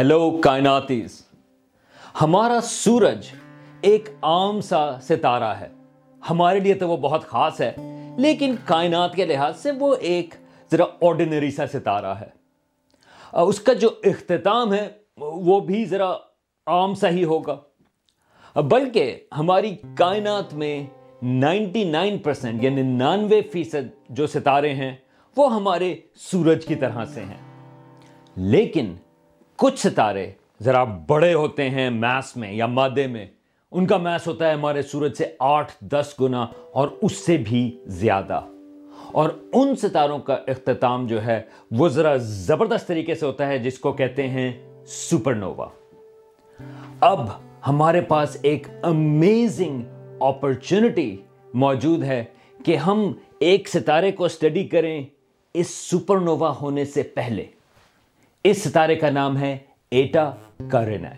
Hello کائناتیز ہمارا سورج ایک عام سا ستارہ ہے۔ ہمارے لیے تو وہ بہت خاص ہے، لیکن کائنات کے لحاظ سے وہ ایک ذرا آرڈینری سا ستارہ ہے۔ اس کا جو اختتام ہے، وہ بھی ذرا عام سا ہی ہوگا۔ بلکہ ہماری کائنات میں نائنٹی نائن پرسینٹ یعنی ننانوے فیصد جو ستارے ہیں، وہ ہمارے سورج کی طرح سے ہیں۔ لیکن کچھ ستارے ذرا بڑے ہوتے ہیں میس میں یا مادے میں، ان کا میس ہوتا ہے ہمارے سورج سے آٹھ، دس گنا اور اس سے بھی زیادہ۔ اور ان ستاروں کا اختتام جو ہے، وہ ذرا زبردست طریقے سے ہوتا ہے، جس کو کہتے ہیں سپر نووا اب ہمارے پاس ایک امیزنگ اپرچونٹی موجود ہے کہ ہم ایک ستارے کو اسٹڈی کریں اس سپر نووا ہونے سے پہلے۔ اس ستارے کا نام ہے ایٹا کارنا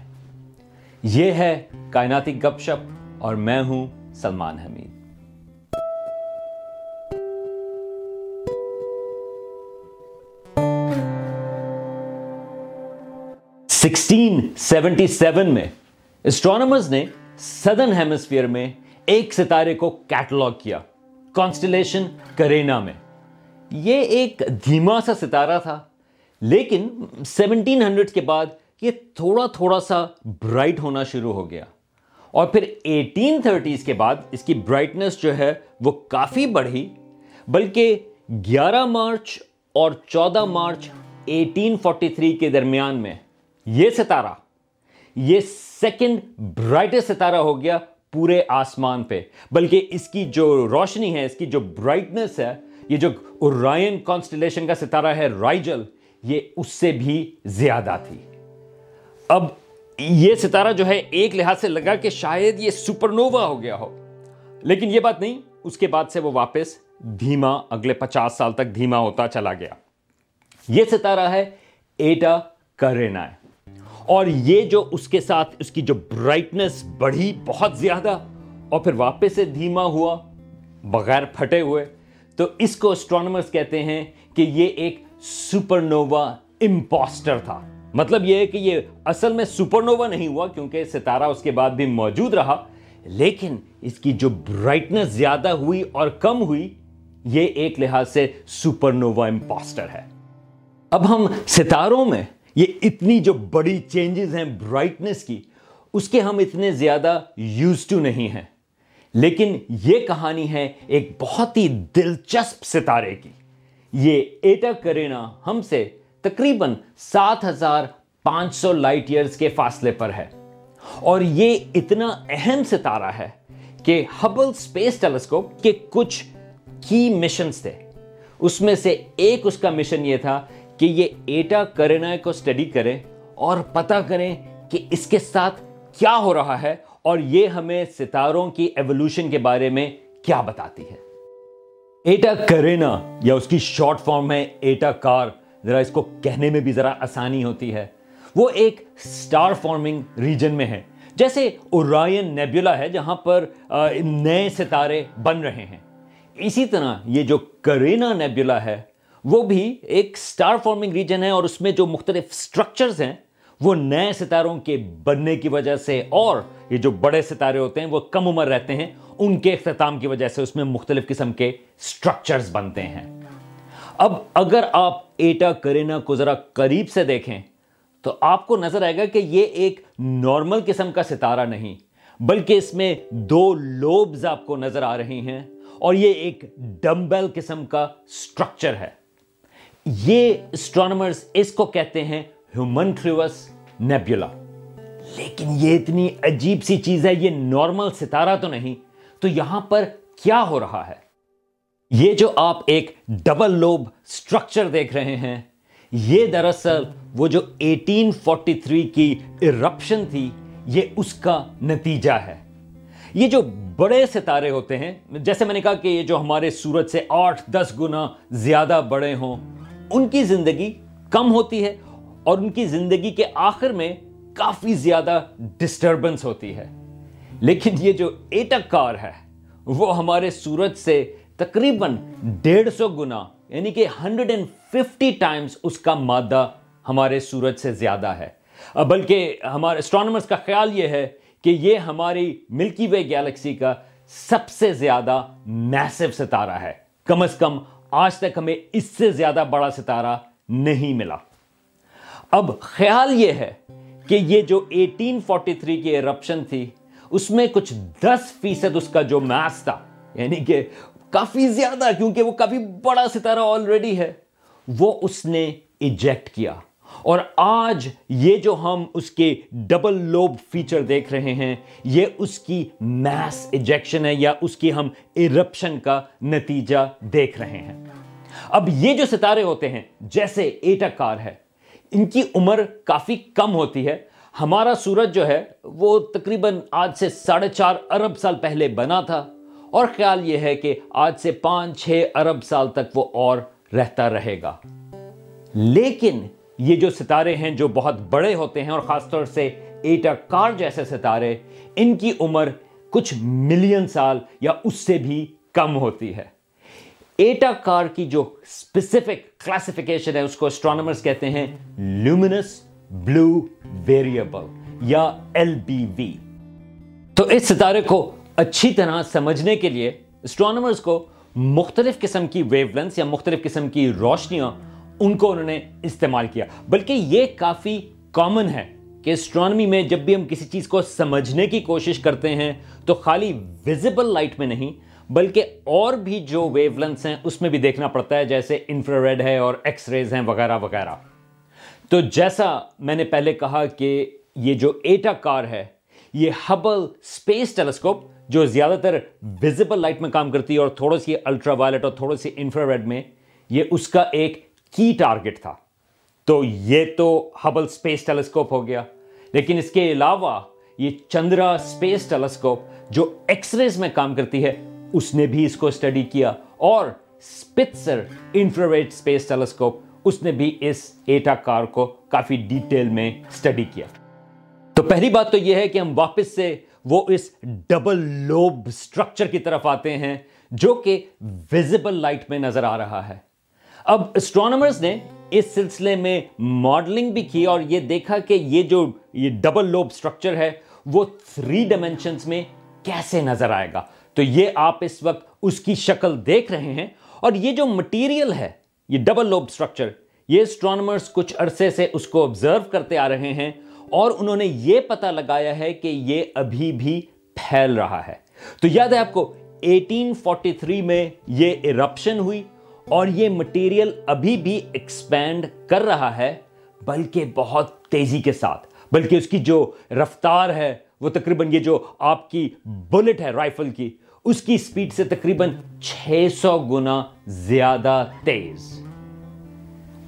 یہ ہے کائناتی گپ شپ اور میں ہوں Salman Hameed. Sixteen seventy seven میں اسٹرانومرز نے سدرن ہیمسفیئر میں ایک ستارے کو کیٹلاگ کیا کانسٹلیشن کرینا میں۔ یہ ایک دھیما سا ستارہ تھا۔ لیکن سیونٹین ہنڈریڈ کے بعد یہ تھوڑا تھوڑا سا برائٹ ہونا شروع ہو گیا۔ اور پھر ایٹین تھرٹیز کے بعد اس کی برائٹنس جو ہے وہ کافی بڑھی، بلکہ گیارہ مارچ اور چودہ مارچ ایٹین فورٹی تھری کے درمیان میں یہ ستارہ، یہ سیکنڈ برائٹسٹ ستارہ ہو گیا پورے آسمان پہ۔ بلکہ اس کی جو روشنی ہے، اس کی جو برائٹنس ہے، یہ جو اورائن کانسٹلیشن کا ستارہ ہے، رائجل یہ اس سے بھی زیادہ تھی۔ اب یہ ستارہ جو ہے ایک لحاظ سے لگا کہ شاید یہ سپرنووا ہو گیا ہو۔ لیکن یہ بات نہیں، اس کے بعد سے وہ واپس دھیما، اگلے پچاس سال تک دھیما ہوتا چلا گیا۔ یہ ستارہ ہے ایٹا کرینا۔ اور یہ جو اس کے ساتھ اس کی جو برائٹنس بڑھی بہت زیادہ، اور پھر واپس سے دھیما ہوا بغیر پھٹے ہوئے۔ تو اس کو اسٹرانومرز کہتے ہیں کہ یہ ایک سپرنووا امپوسٹر تھا۔ مطلب یہ ہے کہ یہ اصل میں سپرنووا نہیں ہوا کیونکہ ستارہ اس کے بعد بھی موجود رہا، لیکن اس کی جو برائٹنس زیادہ ہوئی اور کم ہوئی، یہ ایک لحاظ سے سپرنووا امپوسٹر ہے۔ اب ہم ستاروں میں یہ اتنی جو بڑی چینجز ہیں برائٹنس کی، اس کے ہم اتنے زیادہ یوز ٹو نہیں ہیں۔ لیکن یہ کہانی ہے ایک بہت ہی دلچسپ ستارے کی۔ یہ ایٹا کرینا ہم سے تقریباً سات ہزار پانچ سو لائٹ ایئرز کے فاصلے پر ہے۔ اور یہ اتنا اہم ستارہ ہے کہ ہبل سپیس ٹیلیسکوپ کے کچھ کی مشنز تھے۔ اس میں سے ایک اس کا مشن یہ تھا کہ یہ ایٹا کرینا کو اسٹڈی کریں اور پتا کریں کہ اس کے ساتھ کیا ہو رہا ہے اور یہ ہمیں ستاروں کی ایولیوشن کے بارے میں کیا بتاتی ہے۔ ایٹا کرینا یا اس کی شارٹ فارم ہے ایٹا کار، ذرا اس کو کہنے میں بھی ذرا آسانی ہوتی ہے۔ وہ ایک سٹار فارمنگ ریجن میں ہے، جیسے اورائن نیبیولا ہے جہاں پر نئے ستارے بن رہے ہیں۔ اسی طرح یہ جو کرینا نیبیولا ہے، وہ بھی ایک سٹار فارمنگ ریجن ہے اور اس میں جو مختلف سٹرکچرز ہیں وہ نئے ستاروں کے بننے کی وجہ سے اور یہ جو بڑے ستارے ہوتے ہیں وہ کم عمر رہتے ہیں، ان کے اختتام کی وجہ سے اس میں مختلف قسم کے سٹرکچرز بنتے ہیں۔ اب اگر آپ ایٹا کرینا کو ذرا قریب سے دیکھیں، تو آپ کو نظر آئے گا کہ یہ ایک نارمل قسم کا ستارہ نہیں، بلکہ اس میں دو لوبز آپ کو نظر آ رہی ہیں اور یہ ایک ڈمبل قسم کا سٹرکچر ہے۔ یہ اسٹرانومرز اس کو کہتے ہیں ہیومنٹریوس نیبیولا لیکن یہ اتنی عجیب سی چیز ہے، یہ نارمل ستارہ تو نہیں۔ تو یہاں پر کیا ہو رہا ہے؟ یہ جو آپ ایک ڈبل لوب سٹرکچر دیکھ رہے ہیں، یہ دراصل وہ جو ایٹین فورٹی تھری کی ارپشن تھی، یہ اس کا نتیجہ ہے۔ یہ جو بڑے ستارے ہوتے ہیں، جیسے میں نے کہا کہ یہ جو ہمارے سورج سے آٹھ دس گنا زیادہ بڑے ہوں، ان کی زندگی کم ہوتی ہے اور ان کی زندگی کے آخر میں کافی زیادہ ڈسٹربنس ہوتی ہے۔ لیکن یہ جو ایٹک کار ہے، وہ ہمارے سورج سے تقریباً ڈیڑھ سو گنا یعنی کہ ہنڈریڈ اینڈ ففٹی ٹائمز اس کا مادہ ہمارے سورج سے زیادہ ہے۔ بلکہ ہمارے اسٹرانومرز کا خیال یہ ہے کہ یہ ہماری ملکی وے گیلیکسی کا سب سے زیادہ میسو ستارہ ہے۔ کم از کم آج تک ہمیں اس سے زیادہ بڑا ستارہ نہیں ملا۔ اب خیال یہ ہے کہ یہ جو ایٹین فورٹی تھری کی ایرپشن تھی، اس میں کچھ دس فیصد اس کا جو میس تھا یعنی کہ کافی زیادہ، کیونکہ وہ کافی بڑا ستارہ آلریڈی ہے، وہ اس نے ایجیکٹ کیا۔ اور آج یہ جو ہم اس کے ڈبل لوب فیچر دیکھ رہے ہیں، یہ اس کی میس ایجیکشن ہے یا اس کی ہم ایرپشن کا نتیجہ دیکھ رہے ہیں۔ اب یہ جو ستارے ہوتے ہیں، جیسے ایٹا کار ہے ان کی عمر کافی کم ہوتی ہے۔ ہمارا سورج جو ہے، وہ تقریباً آج سے ساڑھے چار ارب سال پہلے بنا تھا۔ اور خیال یہ ہے کہ آج سے پانچ چھ ارب سال تک وہ اور رہتا رہے گا۔ لیکن یہ جو ستارے ہیں جو بہت بڑے ہوتے ہیں، اور خاص طور سے ایٹا کار جیسے ستارے، ان کی عمر کچھ ملین سال یا اس سے بھی کم ہوتی ہے۔ ایٹا کار کی جو اسپیسیفک کلاسیفیکیشن ہے، اس کو اسٹرانومرز کہتے ہیں لومینس بلو ویریبل یا ایل بی وی تو اس ستارے کو اچھی طرح سمجھنے کے لیے اسٹرانومرز کو مختلف قسم کی ویو لینس یا مختلف قسم کی روشنیاں ان کو انہوں نے استعمال کیا۔ بلکہ یہ کافی کامن ہے کہ اسٹرانمی میں جب بھی ہم کسی چیز کو سمجھنے کی کوشش کرتے ہیں، تو خالی ویزیبل لائٹ میں نہیں بلکہ اور بھی جو ویو لینس ہیں، اس میں بھی دیکھنا پڑتا ہے، جیسے انفراریڈ ہے اور ایکس ریز ہیں، وغیرہ وغیرہ۔ تو جیسا میں نے پہلے کہا کہ یہ جو ایٹا کار ہے، یہ ہبل اسپیس ٹیلیسکوپ جو زیادہ تر ویزیبل لائٹ میں کام کرتی ہے اور تھوڑی سی الٹرا وائلٹ اور تھوڑی سی انفراریڈ میں، یہ اس کا ایک کی ٹارگٹ تھا۔ تو یہ تو ہبل اسپیس ٹیلیسکوپ ہو گیا۔ لیکن اس کے علاوہ یہ چندرا اسپیس ٹیلیسکوپ جو ایکس ریز میں کام کرتی ہے اس نے بھی اس کو اسٹڈی کیا اور اسپتسر انفراریڈ اسپیس ٹیلیسکوپ اس نے بھی اس ایٹا کار کو کافی ڈیٹیل میں اسٹڈی کیا۔ تو پہلی بات تو یہ ہے کہ ہم واپس سے وہ اس ڈبل لوب سٹرکچر کی طرف آتے ہیں جو کہ ویزیبل لائٹ میں نظر آ رہا ہے۔ اب اسٹرانومرز نے اس سلسلے میں ماڈلنگ بھی کی اور یہ دیکھا کہ یہ جو یہ ڈبل لوب سٹرکچر ہے وہ تھری ڈائمینشنز میں کیسے نظر آئے گا۔ تو یہ آپ اس وقت اس کی شکل دیکھ رہے ہیں اور یہ جو مٹیریل ہے، یہ ڈبل لوب سٹرکچر یہ اسٹرانومرز کچھ عرصے سے اس کو آبزرو کرتے آ رہے ہیں اور انہوں نے یہ پتا لگایا ہے کہ یہ ابھی بھی پھیل رہا ہے۔ تو یاد ہے آپ کو 1843 میں یہ ایرپشن ہوئی اور یہ مٹیریل ابھی بھی ایکسپینڈ کر رہا ہے، بلکہ بہت تیزی کے ساتھ۔ بلکہ اس کی جو رفتار ہے، وہ تقریباً یہ جو آپ کی بلٹ ہے رائفل کی اس کی سپیڈ سے تقریباً چھ سو گنا زیادہ تیز۔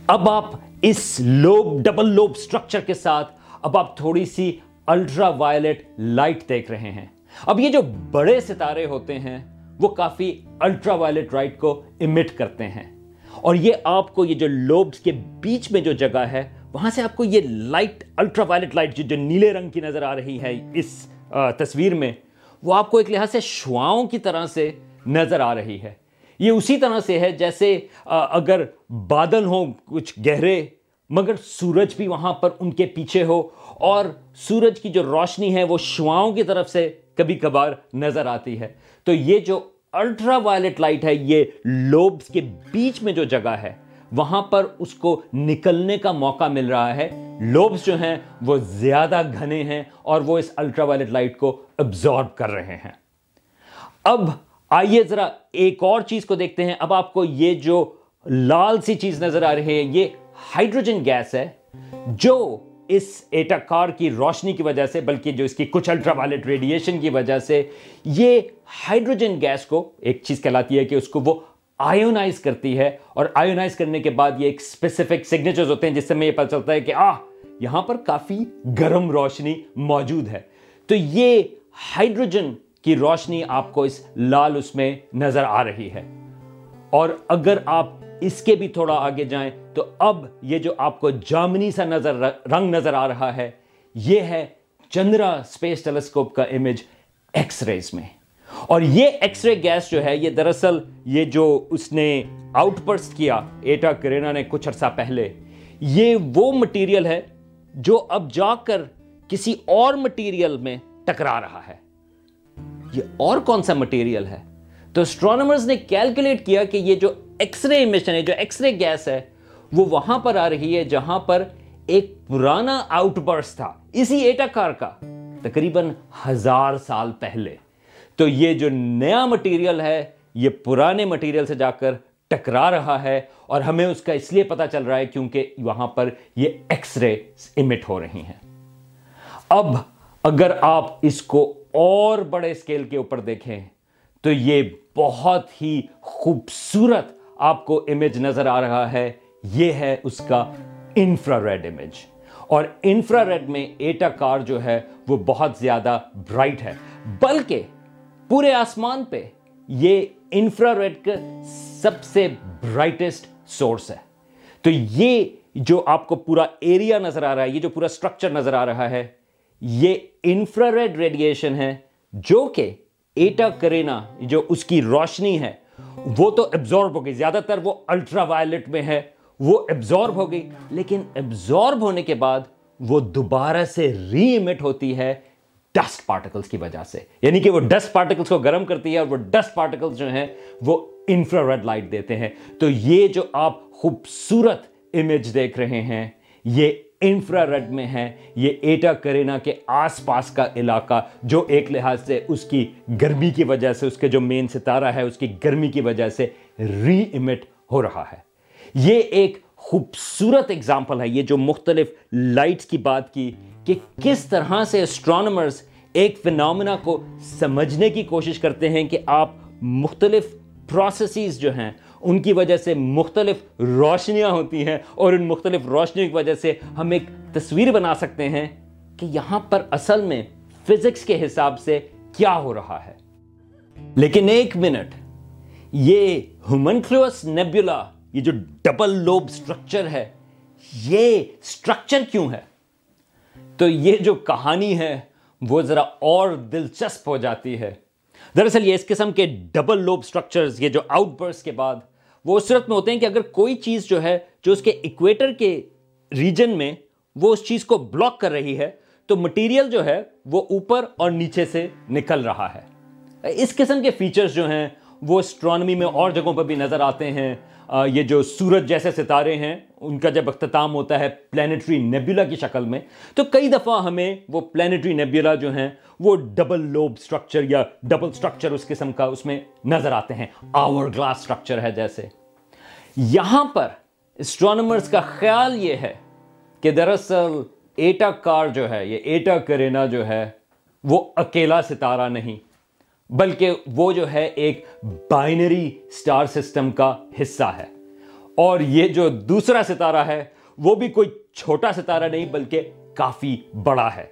اب آپ اس لوب ڈبل لوب سٹرکچر کے ساتھ اب آپ تھوڑی سی الٹرا وائلٹ لائٹ دیکھ رہے ہیں۔ اب یہ جو بڑے ستارے ہوتے ہیں، وہ کافی الٹرا وائلٹ لائٹ کو امٹ کرتے ہیں۔ اور یہ آپ کو یہ جو لوبس کے بیچ میں جو جگہ ہے، وہاں سے آپ کو یہ لائٹ الٹرا وائلٹ لائٹ جو نیلے رنگ کی نظر آ رہی ہے اس تصویر میں وہ آپ کو ایک لحاظ سے شعاؤں کی طرح سے نظر آ رہی ہے۔ یہ اسی طرح سے ہے جیسے اگر بادل ہوں کچھ گہرے، مگر سورج بھی وہاں پر ان کے پیچھے ہو، اور سورج کی جو روشنی ہے وہ شعاؤں کی طرف سے کبھی کبھار نظر آتی ہے۔ تو یہ جو الٹرا وائلٹ لائٹ ہے، یہ لوبس کے بیچ میں جو جگہ ہے وہاں پر اس کو نکلنے کا موقع مل رہا ہے۔ لوبس جو ہیں وہ زیادہ گھنے ہیں اور وہ اس الٹرا وائلٹ لائٹ کو ابزارب کر رہے ہیں۔ اب آئیے ذرا ایک اور چیز کو دیکھتے ہیں۔ اب آپ کو یہ جو لال سی چیز نظر آ رہی ہے، یہ ہائیڈروجن گیس ہے، جو اس ایٹا کار کی روشنی کی وجہ سے، بلکہ جو اس کی کچھ الٹرا وائلٹ ریڈیشن کی وجہ سے، یہ ہائیڈروجن گیس کو ایک چیز کہلاتی ہے کہ اس کو وہ آئیونائز کرتی ہے اور آئیونائز کرنے کے بعد یہ ایک اسپیسیفک سگنیچرز ہوتے ہیں جس سے میں یہ پتہ چلتا ہے کہ، آہ، یہاں پر کافی گرم روشنی موجود ہے. تو یہ ہائیڈروجن کی روشنی آپ کو اس لال اس میں نظر آ رہی ہے۔ اور اگر آپ اس کے بھی تھوڑا آگے جائیں تو اب یہ جو آپ کو جامنی سا نظر رنگ نظر آ رہا ہے، یہ ہے چندرا اسپیس ٹیلیسکوپ کا امیج ایکس ریز میں۔ اور یہ ایکس رے گیس جو ہے، یہ دراصل یہ جو اس نے آؤٹ برسٹ کیا ایٹا کرینا نے کچھ عرصہ پہلے، یہ وہ مٹیریل ہے جو اب جا کر کسی اور مٹیریل میں ٹکرا رہا ہے۔ یہ اور کون سا مٹیریل ہے؟ تو اسٹرانومرز نے کیلکولیٹ کیا کہ یہ جو ایکس رے امیشن ہے، جو ایکس رے گیس ہے، وہ وہاں پر آ رہی ہے جہاں پر ایک پرانا آؤٹ برس تھا، اسی ایٹا کار کا، تقریباً ہزار سال پہلے۔ تو یہ جو نیا مٹیریل ہے، یہ پرانے مٹیریل سے جا کر ٹکرا رہا ہے اور ہمیں اس کا اس لیے پتا چل رہا ہے کیونکہ وہاں پر یہ ایکس رے امٹ ہو رہی ہیں۔ اب اگر آپ اس کو اور بڑے اسکیل کے اوپر دیکھیں، تو یہ بہت ہی خوبصورت آپ کو امیج نظر آ رہا ہے۔ یہ ہے اس کا انفرا ریڈ امیج اور انفرا ریڈ میں ایٹا کار جو ہے، وہ بہت زیادہ برائٹ ہے۔ بلکہ پورے آسمان پہ یہ انفرا ریڈ کا سب سے برائٹسٹ سورس ہے۔ تو یہ جو آپ کو پورا ایریا نظر آ رہا ہے، یہ جو پورا اسٹرکچر نظر آ رہا ہے، یہ انفرا ریڈ ریڈیشن ہے، جو کہ ایٹا کرینا جو اس کی روشنی ہے، وہ تو ایبزارب ہو گئی۔ زیادہ تر وہ الٹرا وائلٹ میں ہے، وہ ایبزارب ہو گئی۔ لیکن ایبزارب ہونے کے بعد وہ دوبارہ سے ری ایمٹ ہوتی ہے ڈسٹ پارٹیکلز کی وجہ سے۔ یعنی کہ وہ ڈسٹ پارٹیکلز کو گرم کرتی ہے اور وہ ڈسٹ پارٹیکلز جو ہیں وہ انفرا ریڈ لائٹ دیتے ہیں۔ تو یہ جو آپ خوبصورت امیج دیکھ رہے ہیں، یہ انفرا ریڈ میں ہے۔ یہ ایٹا کرینا کے آس پاس کا علاقہ جو ایک لحاظ سے اس کی گرمی کی وجہ سے، اس کے جو مین ستارہ ہے، اس کی گرمی کی وجہ سے ری ایمٹ ہو رہا ہے۔ یہ ایک خوبصورت اگزامپل ہے۔ یہ جو مختلف لائٹس کی بات کی کہ کس طرح سے اسٹرانومرز ایک فنامنا کو سمجھنے کی کوشش کرتے ہیں کہ آپ مختلف پروسیسز جو ہیں، ان کی وجہ سے مختلف روشنیاں ہوتی ہیں اور ان مختلف روشنیوں کی وجہ سے ہم ایک تصویر بنا سکتے ہیں کہ یہاں پر اصل میں فزکس کے حساب سے کیا ہو رہا ہے۔ لیکن ایک منٹ، یہ ہومنکلوس نیبولا یہ جو ڈبل لوب سٹرکچر ہے، یہ سٹرکچر کیوں ہے؟ تو یہ جو کہانی ہے وہ ذرا اور دلچسپ ہو جاتی ہے۔ دراصل یہ اس قسم کے ڈبل لوب سٹرکچرز یہ جو آؤٹ برس کے بعد، وہ اس صورت میں ہوتے ہیں کہ اگر کوئی چیز جو ہے، جو اس کے ایکویٹر کے ریجن میں وہ اس چیز کو بلاک کر رہی ہے، تو مٹیریل جو ہے، وہ اوپر اور نیچے سے نکل رہا ہے۔ اس قسم کے فیچرز جو ہیں، وہ اسٹرانومی میں اور جگہوں پر بھی نظر آتے ہیں۔ یہ جو سورج جیسے ستارے ہیں، ان کا جب اختتام ہوتا ہے پلانٹری نیبیولا کی شکل میں، تو کئی دفعہ ہمیں وہ پلانٹری نیبیولا جو ہیں، وہ ڈبل لوب سٹرکچر یا ڈبل سٹرکچر اس قسم کا اس میں نظر آتے ہیں۔ آور گلاس سٹرکچر ہے جیسے۔ یہاں پر اسٹرانومرز کا خیال یہ ہے کہ دراصل ایٹا کار جو ہے، یہ ایٹا کرینا جو ہے، وہ اکیلا ستارہ نہیں۔ بلکہ وہ جو ہے ایک بائنری سٹار سسٹم کا حصہ ہے۔ اور یہ جو دوسرا ستارہ ہے، وہ بھی کوئی چھوٹا ستارہ نہیں، بلکہ کافی بڑا ہے۔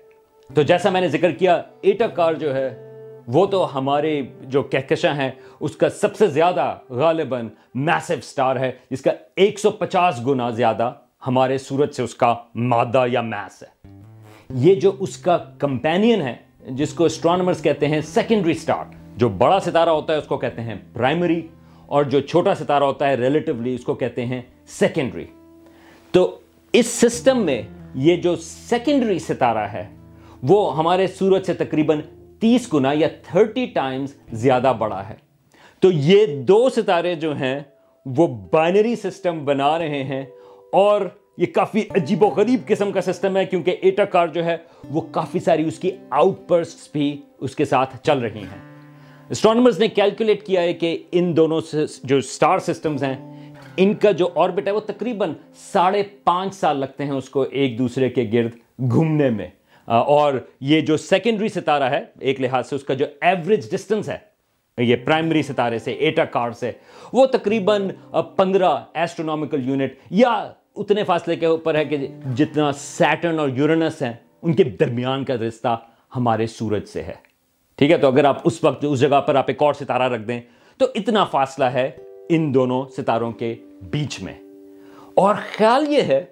تو جیسا میں نے ذکر کیا، ایٹا کار جو ہے، وہ تو ہمارے جو کہکشاں ہیں، اس کا سب سے زیادہ غالباً میسو سٹار ہے۔ جس کا ایک سو پچاس گنا زیادہ ہمارے سورج سے اس کا مادہ یا میس ہے۔ یہ جو اس کا کمپینین ہے جس کو اسٹرانومرز کہتے ہیں سیکنڈری سٹار جو بڑا ستارہ ہوتا ہے اس کو کہتے ہیں پرائمری اور جو چھوٹا ستارہ ہوتا ہے ریلیٹیولی اس کو کہتے ہیں سیکنڈری تو اس سسٹم میں یہ جو سیکنڈری ستارہ ہے، وہ ہمارے سورج سے تقریباً تیس گنا یا تھرٹی ٹائمز زیادہ بڑا ہے. تو یہ دو ستارے جو ہیں وہ بائنری سسٹم بنا رہے ہیں اور یہ کافی عجیب و غریب قسم کا سسٹم ہے کیونکہ ایٹا کار جو ہے وہ کافی ساری اس کی آؤٹ برسٹ بھی اس کے ساتھ چل رہی ہیں۔ اسٹرانومرز نے کیلکولیٹ کیا ہے کہ ان دونوں جو سٹار سسٹمز ہیں، ان کا جو آربٹ ہے وہ تقریباً ساڑھے پانچ سال لگتے ہیں اس کو ایک دوسرے کے گرد گھومنے میں۔ اور یہ جو سیکنڈری ستارہ ہے، ایک لحاظ سے اس کا جو ایوریج ڈسٹنس ہے، یہ پرائمری ستارے سے، ایٹا کار سے، وہ تقریباً پندرہ ایسٹرونومیکل یونٹ یا اتنے فاصلے کے اوپر ہے کہ جتنا سیٹرن اور یورینس ہیں، ان کے درمیان کا رشتہ ہمارے سورج سے ہے۔ ٹھیک ہے، تو اگر آپ اس وقت، اس جگہ پر آپ ایک اور ستارہ رکھ دیں، تو اتنا فاصلہ ہے ان دونوں ستاروں کے بیچ میں۔ اور خیال یہ ہے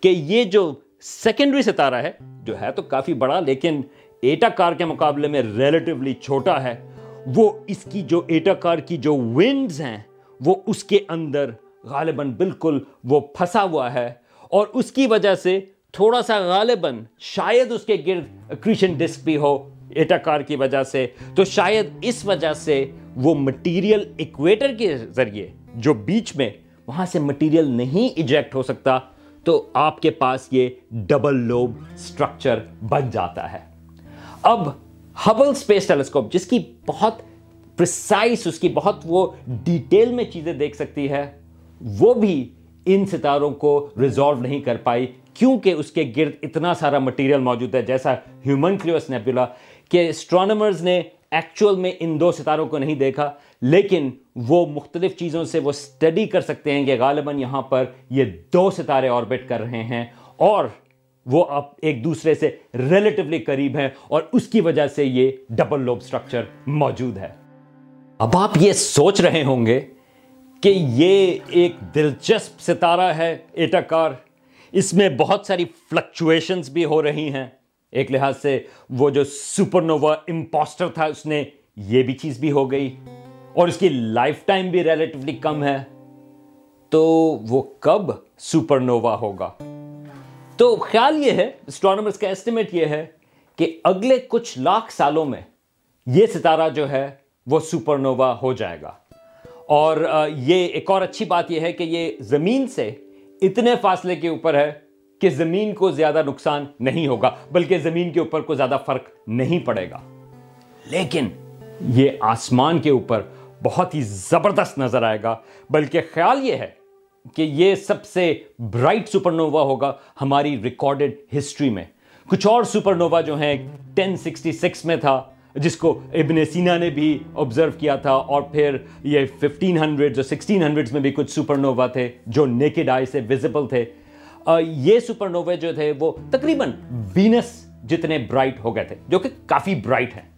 کہ یہ جو سیکنڈری ستارہ ہے، جو ہے تو کافی بڑا، لیکن ایٹا کار کے مقابلے میں ریلیٹیولی چھوٹا ہے۔ وہ اس کی جو ایٹا کار کی جو ونڈز ہیں، وہ اس کے اندر غالباً بالکل وہ پھنسا ہوا ہے اور اس کی وجہ سے تھوڑا سا غالباً شاید اس کے گرد اکریشن ڈسک بھی ہو ایٹا کار کی وجہ سے۔ تو شاید اس وجہ سے وہ مٹیریل اکویٹر کے ذریعے جو بیچ میں وہاں سے مٹیریل نہیں ایجیکٹ ہو سکتا، تو آپ کے پاس یہ ڈبل لوب سٹرکچر بن جاتا ہے۔ اب ہبل اسپیس ٹیلیسکوپ جس کی بہت پرسائز اس کی بہت وہ ڈیٹیل میں چیزیں دیکھ سکتی ہے وہ بھی ان ستاروں کو ریزالو نہیں کر پائی، کیونکہ اس کے گرد اتنا سارا مٹیریل موجود ہے، جیسا ہیومن کلیوس نیبولا کہ اسٹرانومرز نے ایکچول میں ان دو ستاروں کو نہیں دیکھا، لیکن وہ مختلف چیزوں سے وہ اسٹڈی کر سکتے ہیں کہ غالباً یہاں پر یہ دو ستارے آربٹ کر رہے ہیں اور وہ اب ایک دوسرے سے ریلیٹیولی قریب ہیں اور اس کی وجہ سے یہ ڈبل لوب سٹرکچر موجود ہے۔ اب آپ یہ سوچ رہے ہوں گے کہ یہ ایک دلچسپ ستارہ ہے ایٹا کار۔ اس میں بہت ساری فلکچویشنز بھی ہو رہی ہیں۔ ایک لحاظ سے وہ جو سپر نووا امپوسٹر تھا، اس نے یہ بھی چیز بھی ہو گئی۔ اور اس کی لائف ٹائم بھی ریلیٹیولی کم ہے۔ تو وہ کب سپر نووا ہوگا؟ تو خیال یہ ہے اسٹرانومرز کا ایسٹیمیٹ یہ ہے کہ اگلے کچھ لاکھ سالوں میں یہ ستارہ جو ہے وہ سپر نووا ہو جائے گا۔ اور یہ ایک اور اچھی بات یہ ہے کہ یہ زمین سے اتنے فاصلے کے اوپر ہے کہ زمین کو زیادہ نقصان نہیں ہوگا، بلکہ زمین کے اوپر کو زیادہ فرق نہیں پڑے گا۔ لیکن یہ آسمان کے اوپر بہت ہی زبردست نظر آئے گا، بلکہ خیال یہ ہے کہ یہ سب سے برائٹ سپر نووا ہوگا ہماری ریکارڈڈ ہسٹری میں۔ کچھ اور سپر نووا جو ہیں ٹین سکسٹی سکس میں تھا جس کو ابن سینا نے بھی آبزرو کیا تھا اور پھر یہ ففٹین ہنڈریڈ جو سکسٹین ہنڈریڈ میں بھی کچھ سپر نووا تھے جو نیکڈ آئی سے ویزیبل تھے۔ یہ سپر نووے جو تھے وہ تقریباً وینس جتنے برائٹ ہو گئے تھے، جو کہ کافی برائٹ ہیں۔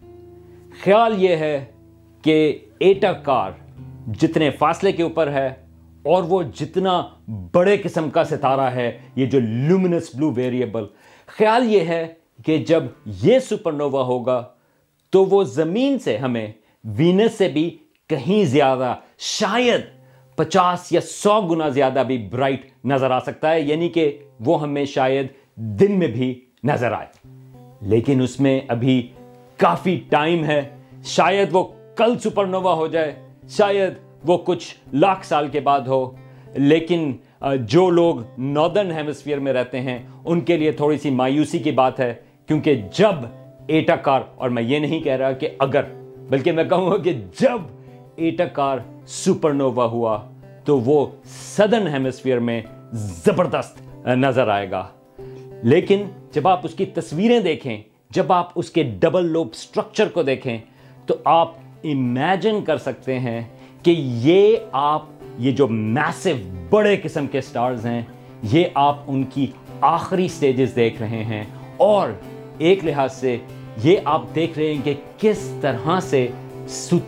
خیال یہ ہے کہ ایٹا کار جتنے فاصلے کے اوپر ہے اور وہ جتنا بڑے قسم کا ستارہ ہے، یہ جو لومنس بلو ویریبل خیال یہ ہے کہ جب یہ سپر نووا ہوگا تو وہ زمین سے ہمیں وینس سے بھی کہیں زیادہ، شاید پچاس یا سو گنا زیادہ بھی برائٹ نظر آ سکتا ہے یعنی کہ وہ ہمیں شاید دن میں بھی نظر آئے۔ لیکن اس میں ابھی کافی ٹائم ہے، شاید وہ کل سپر نووا ہو جائے، شاید وہ کچھ لاکھ سال کے بعد ہو۔ لیکن جو لوگ ناردرن ہیمسفیئر میں رہتے ہیں، ان کے لیے تھوڑی سی مایوسی کی بات ہے، کیونکہ جب ایٹا کار۔ اور میں یہ نہیں کہہ رہا کہ اگر، بلکہ میں کہوں گا کہ جب ایٹا کار سپر نووا ہوا تو وہ سدن ہیمسفیئر میں زبردست نظر آئے گا۔ لیکن جب آپ اس کی تصویریں دیکھیں، جب آپ اس کے ڈبل لوب سٹرکچر کو دیکھیں، تو آپ امیجن کر سکتے ہیں کہ یہ آپ، یہ جو میسو بڑے قسم کے سٹارز ہیں، یہ آپ ان کی آخری سٹیجز دیکھ رہے ہیں۔ اور ایک لحاظ سے یہ آپ دیکھ رہے ہیں کہ کس طرح سے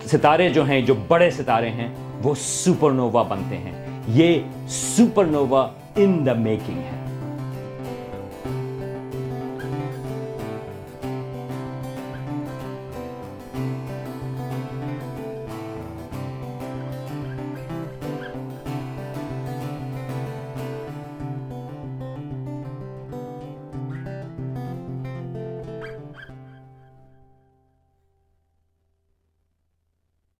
ستارے جو ہیں، جو بڑے ستارے ہیں، وہ سپر نووا بنتے ہیں۔ یہ supernova in the making ہے۔